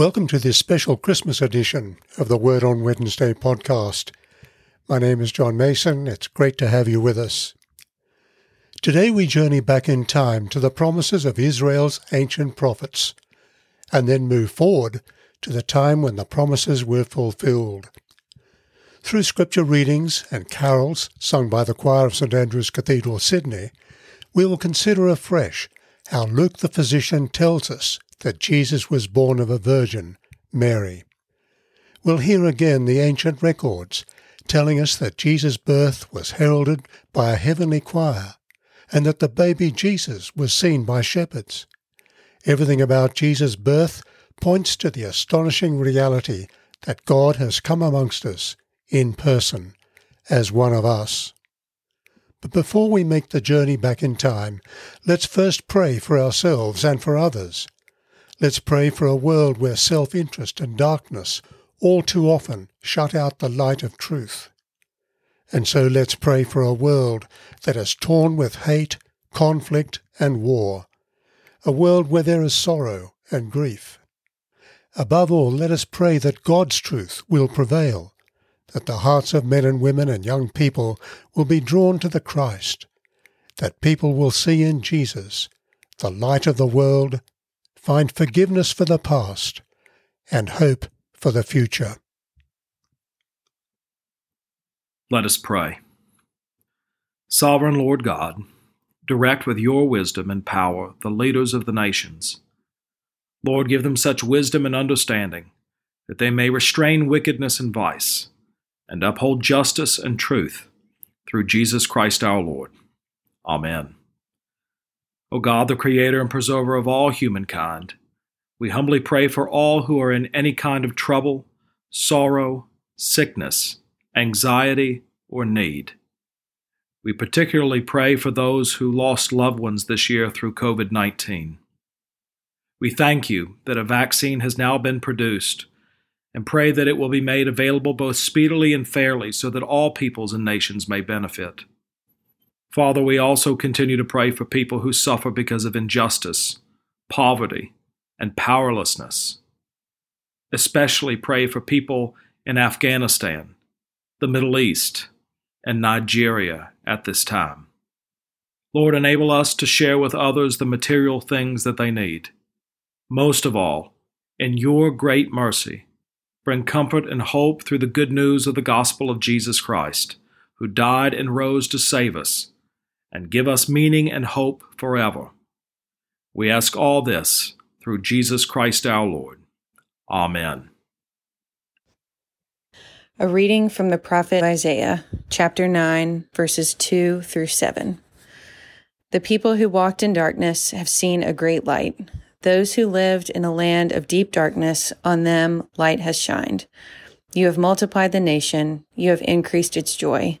Welcome to this special Christmas edition of the Word on Wednesday podcast. My name is John Mason. It's great to have you with us. Today we journey back in time to the promises of Israel's ancient prophets, and then move forward to the time when the promises were fulfilled. Through scripture readings and carols sung by the choir of St Andrew's Cathedral, Sydney, we will consider afresh how Luke the physician tells us that Jesus was born of a virgin, Mary. We'll hear again the ancient records telling us that Jesus' birth was heralded by a heavenly choir and that the baby Jesus was seen by shepherds. Everything about Jesus' birth points to the astonishing reality that God has come amongst us in person as one of us. But before we make the journey back in time, let's first pray for ourselves and for others. Let's pray for a world where self interest and darkness all too often shut out the light of truth. And so let's pray for a world that is torn with hate, conflict, and war, a world where there is sorrow and grief. Above all, let us pray that God's truth will prevail, that the hearts of men and women and young people will be drawn to the Christ, that people will see in Jesus the light of the world find forgiveness for the past, and hope for the future. Let us pray. Sovereign Lord God, direct with your wisdom and power the leaders of the nations. Lord, give them such wisdom and understanding that they may restrain wickedness and vice, and uphold justice and truth through Jesus Christ our Lord. Amen. O God, the Creator and Preserver of all humankind, we humbly pray for all who are in any kind of trouble, sorrow, sickness, anxiety, or need. We particularly pray for those who lost loved ones this year through COVID 19. We thank you that a vaccine has now been produced and pray that it will be made available both speedily and fairly so that all peoples and nations may benefit. Father, we also continue to pray for people who suffer because of injustice, poverty, and powerlessness. Especially pray for people in Afghanistan, the Middle East, and Nigeria at this time. Lord, enable us to share with others the material things that they need. Most of all, in your great mercy, bring comfort and hope through the good news of the gospel of Jesus Christ, who died and rose to save us and give us meaning and hope forever. We ask all this through Jesus Christ our Lord. Amen. A reading from the prophet Isaiah, chapter 9, verses 2 through 7. The people who walked in darkness have seen a great light. Those who lived in a land of deep darkness, on them light has shined. You have multiplied the nation, you have increased its joy.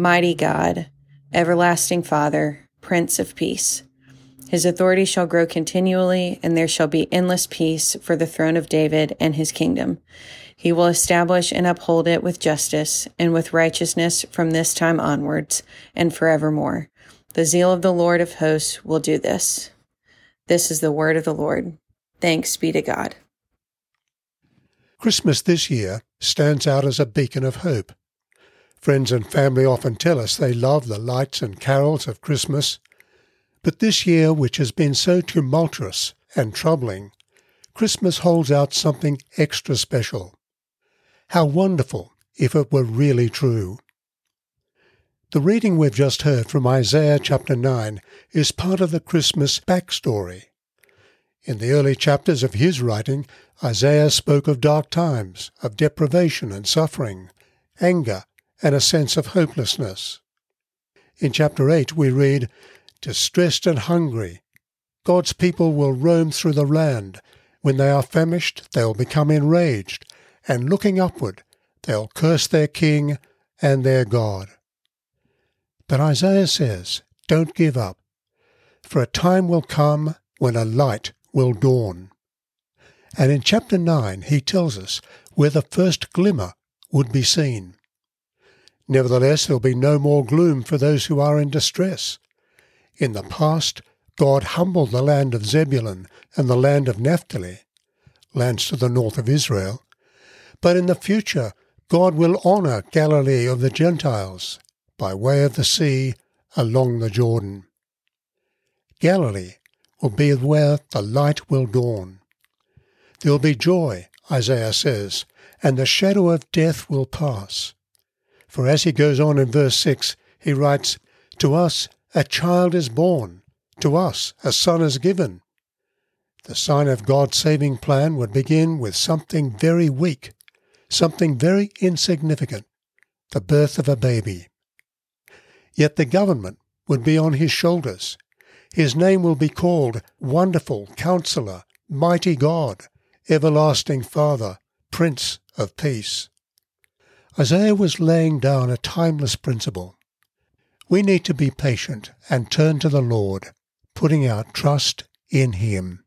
Mighty God, everlasting Father, Prince of Peace. His authority shall grow continually, and there shall be endless peace for the throne of David and his kingdom. He will establish and uphold it with justice and with righteousness from this time onwards and forevermore. The zeal of the Lord of hosts will do this. This is the word of the Lord. Thanks be to God. Christmas this year stands out as a beacon of hope. Friends and family often tell us they love the lights and carols of Christmas. But this year, which has been so tumultuous and troubling, Christmas holds out something extra special. How wonderful if it were really true. The reading we've just heard from Isaiah chapter 9 is part of the Christmas backstory. In the early chapters of his writing, Isaiah spoke of dark times, of deprivation and suffering, anger and a sense of hopelessness. In chapter 8, we read, Distressed and hungry, God's people will roam through the land, When they are famished, they will become enraged, and looking upward, they'll curse their king and their God. But Isaiah says, Don't give up, for a time will come when a light will dawn. And in chapter 9 he tells us where the first glimmer would be seen. Nevertheless, there'll be no more gloom for those who are in distress. In the past, God humbled the land of Zebulun and the land of Naphtali, lands to the north of Israel. But in the future, God will honour Galilee of the Gentiles by way of the sea along the Jordan. Galilee will be where the light will dawn. There will be joy, Isaiah says, and the shadow of death will pass. For as he goes on in verse 6, he writes, To us a child is born, to us a son is given. The sign of God's saving plan would begin with something very weak, something very insignificant, the birth of a baby. Yet the government would be on his shoulders. His name will be called Wonderful Counselor, Mighty God, Everlasting Father, Prince of Peace. Isaiah was laying down a timeless principle. We need to be patient and turn to the Lord, putting our trust in Him.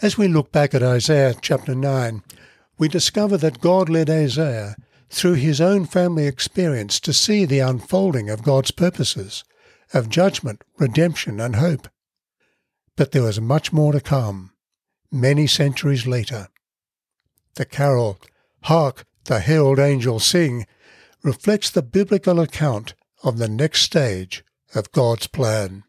As we look back at Isaiah chapter 9, we discover that God led Isaiah through his own family experience to see the unfolding of God's purposes, of judgment, redemption, and hope. But there was much more to come, many centuries later. The carol, Hark, the herald angels sing, reflects the biblical account of the next stage of God's plan.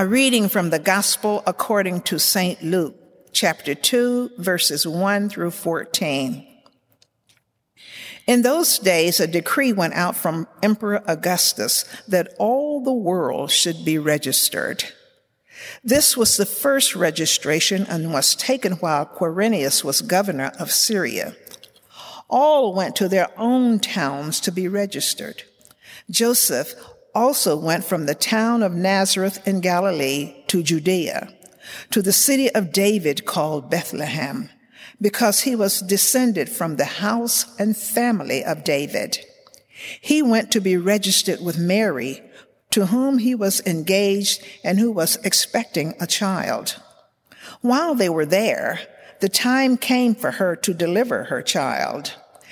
A reading from the Gospel according to St. Luke, chapter 2, verses 1 through 14. In those days, a decree went out from Emperor Augustus that all the world should be registered. This was the first registration and was taken while Quirinius was governor of Syria. All went to their own towns to be registered. Joseph also went from the town of Nazareth in Galilee to Judea, to the city of David called Bethlehem, because he was descended from the house and family of David. He went to be registered with Mary, to whom he was engaged and who was expecting a child. While they were there, the time came for her to deliver her child.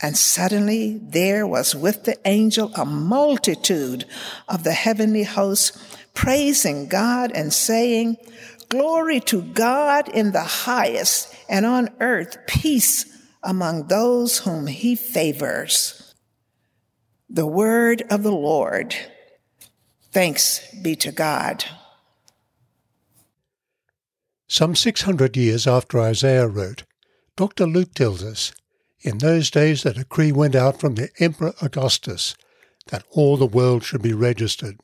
And suddenly there was with the angel a multitude of the heavenly hosts praising God and saying, Glory to God in the highest, and on earth peace among those whom he favors. The word of the Lord. Thanks be to God. Some 600 years after Isaiah wrote, Dr. Luke tells us, in those days a decree went out from the Emperor Augustus that all the world should be registered.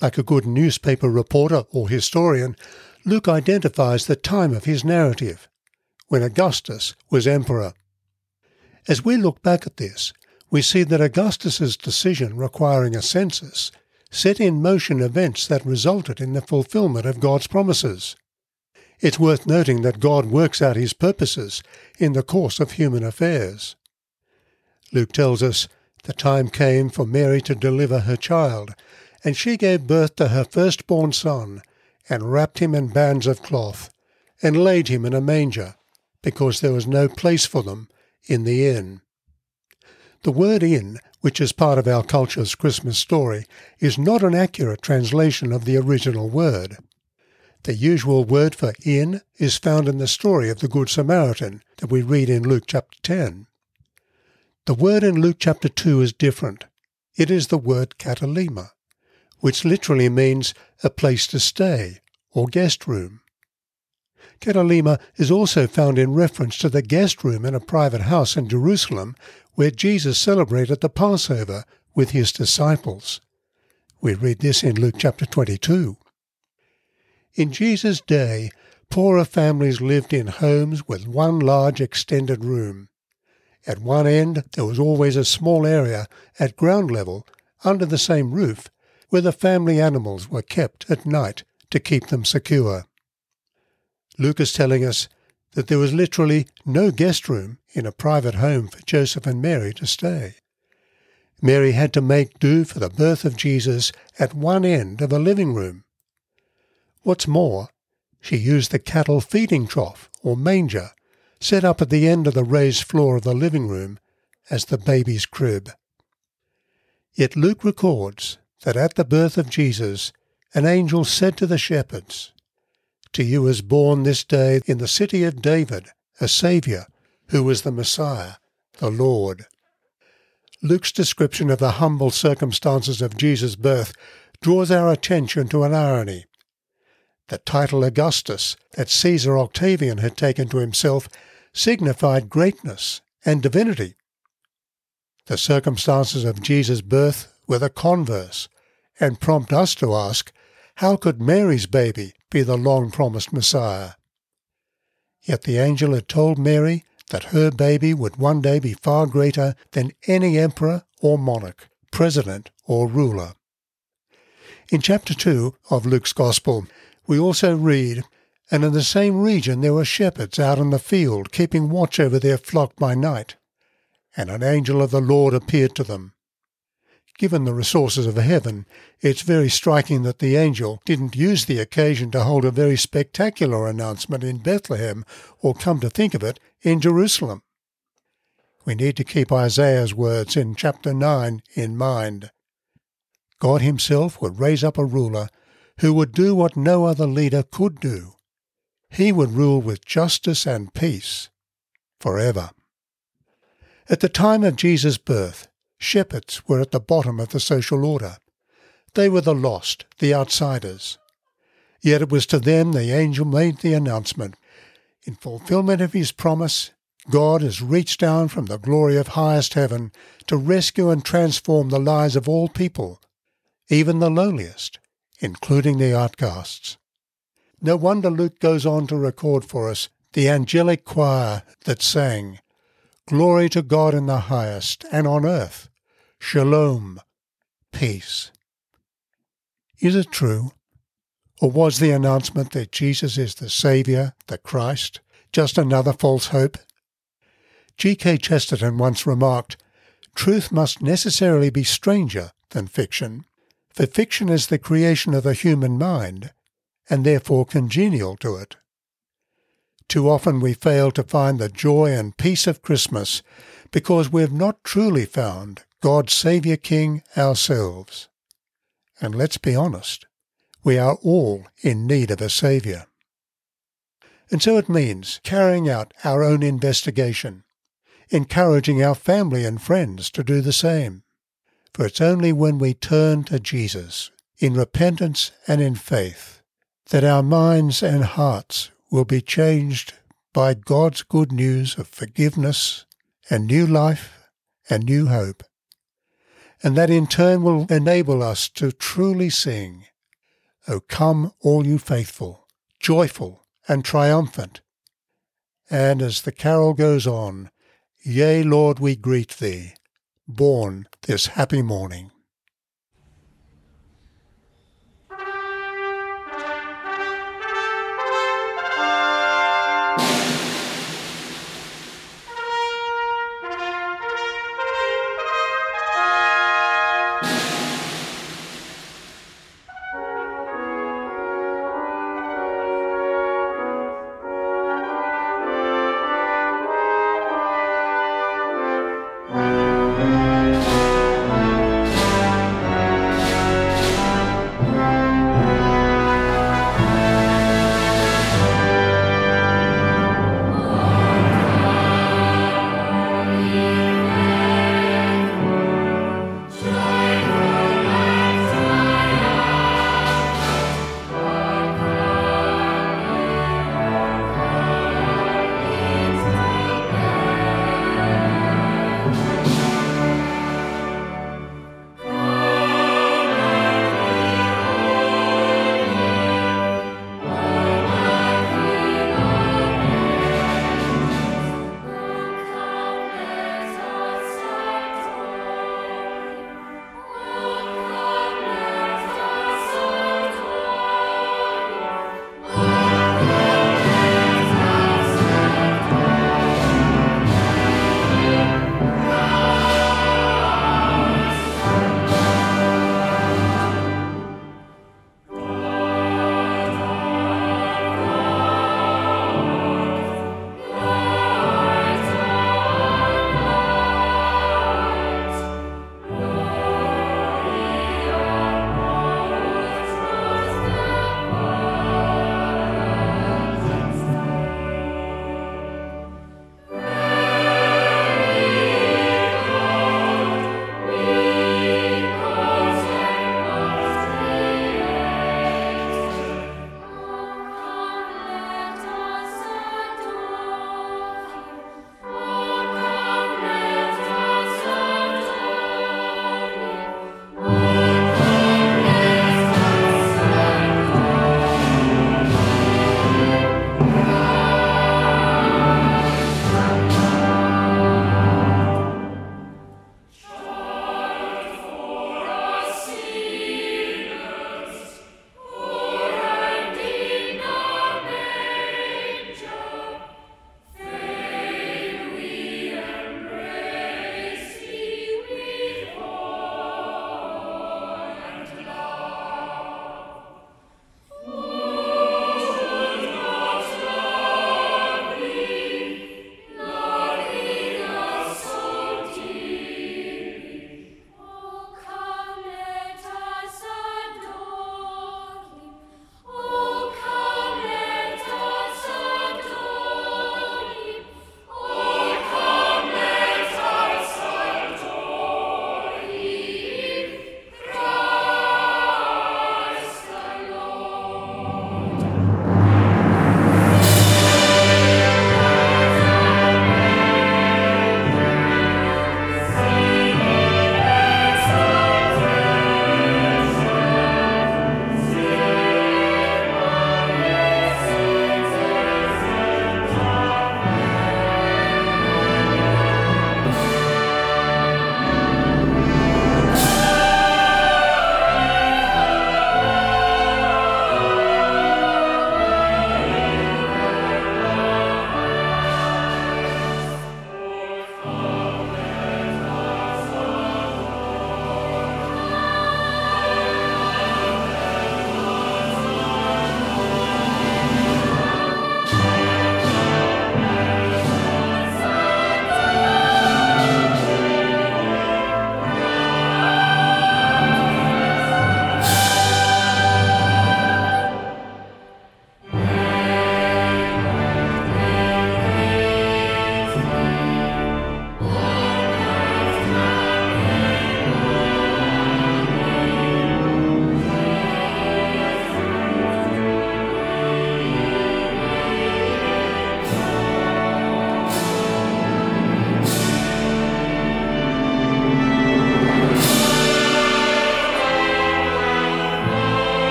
Like a good newspaper reporter or historian, Luke identifies the time of his narrative, when Augustus was emperor. As we look back at this, we see that Augustus's decision requiring a census set in motion events that resulted in the fulfillment of God's promises. It's worth noting that God works out his purposes in the course of human affairs. Luke tells us the time came for Mary to deliver her child, and she gave birth to her firstborn son, and wrapped him in bands of cloth, and laid him in a manger, because there was no place for them in the inn. The word inn, which is part of our culture's Christmas story, is not an accurate translation of the original word. The usual word for inn is found in the story of the Good Samaritan that we read in Luke chapter 10. The word in Luke chapter 2 is different. It is the word katalima, which literally means a place to stay or guest room. Katalima is also found in reference to the guest room in a private house in Jerusalem where Jesus celebrated the Passover with his disciples. We read this in Luke chapter 22. In Jesus' day, poorer families lived in homes with one large extended room. At one end, there was always a small area at ground level under the same roof where the family animals were kept at night to keep them secure. Luke is telling us that there was literally no guest room in a private home for Joseph and Mary to stay. Mary had to make do for the birth of Jesus at one end of a living room. What's more, she used the cattle feeding trough, or manger, set up at the end of the raised floor of the living room as the baby's crib. Yet Luke records that at the birth of Jesus, an angel said to the shepherds, To you is born this day in the city of David a Saviour, who is the Messiah, the Lord. Luke's description of the humble circumstances of Jesus' birth draws our attention to an irony the title Augustus that Caesar Octavian had taken to himself signified greatness and divinity. The circumstances of Jesus' birth were the converse and prompt us to ask, How could Mary's baby be the long promised Messiah? Yet the angel had told Mary that her baby would one day be far greater than any emperor or monarch, president or ruler. In chapter 2 of Luke's Gospel, we also read, And in the same region there were shepherds out in the field, keeping watch over their flock by night. And an angel of the Lord appeared to them. Given the resources of heaven, it's very striking that the angel didn't use the occasion to hold a very spectacular announcement in Bethlehem, or come to think of it, in Jerusalem. We need to keep Isaiah's words in chapter 9 in mind. God Himself would raise up a ruler who would do what no other leader could do. He would rule with justice and peace forever. At the time of Jesus' birth, shepherds were at the bottom of the social order. They were the lost, the outsiders. Yet it was to them the angel made the announcement. In fulfillment of his promise, God has reached down from the glory of highest heaven to rescue and transform the lives of all people, even the lowliest, including the outcasts. No wonder Luke goes on to record for us the angelic choir that sang, Glory to God in the highest, and on earth, Shalom, peace. Is it true? Or was the announcement that Jesus is the Saviour, the Christ, just another false hope? G.K. Chesterton once remarked, Truth must necessarily be stranger than fiction, for fiction is the creation of the human mind, and therefore congenial to it. Too often we fail to find the joy and peace of Christmas because we have not truly found God's Saviour King ourselves. And let's be honest, we are all in need of a Saviour. And so it means carrying out our own investigation, encouraging our family and friends to do the same. For it's only when we turn to Jesus in repentance and in faith that our minds and hearts will be changed by God's good news of forgiveness and new life and new hope. And that in turn will enable us to truly sing, O come all you faithful, joyful and triumphant. And as the carol goes on, Yea, Lord, we greet thee, born this happy morning.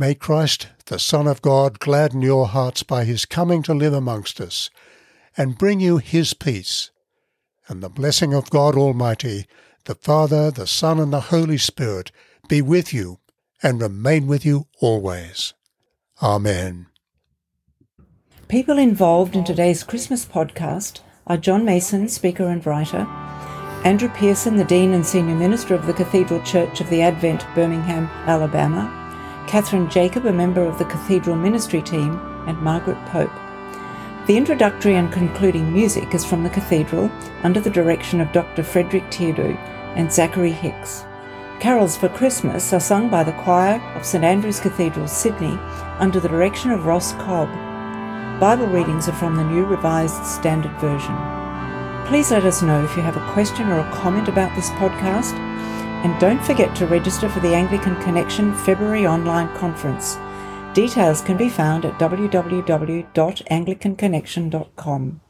May Christ, the Son of God, gladden your hearts by his coming to live amongst us, and bring you his peace. And the blessing of God Almighty, the Father, the Son, and the Holy Spirit be with you and remain with you always. Amen. People involved in today's Christmas podcast are John Mason, speaker and writer, Andrew Pearson, the Dean and Senior Minister of the Cathedral Church of the Advent, Birmingham, Alabama, Catherine Jacob, a member of the Cathedral Ministry team, and Margaret Pope. The introductory and concluding music is from the Cathedral under the direction of Dr. Frederick Teardo and Zachary Hicks. Carols for Christmas are sung by the choir of St Andrew's Cathedral, Sydney, under the direction of Ross Cobb. Bible readings are from the New Revised Standard Version. Please let us know if you have a question or a comment about this podcast, and don't forget to register for the Anglican Connection February online conference. Details can be found at www.anglicanconnection.com.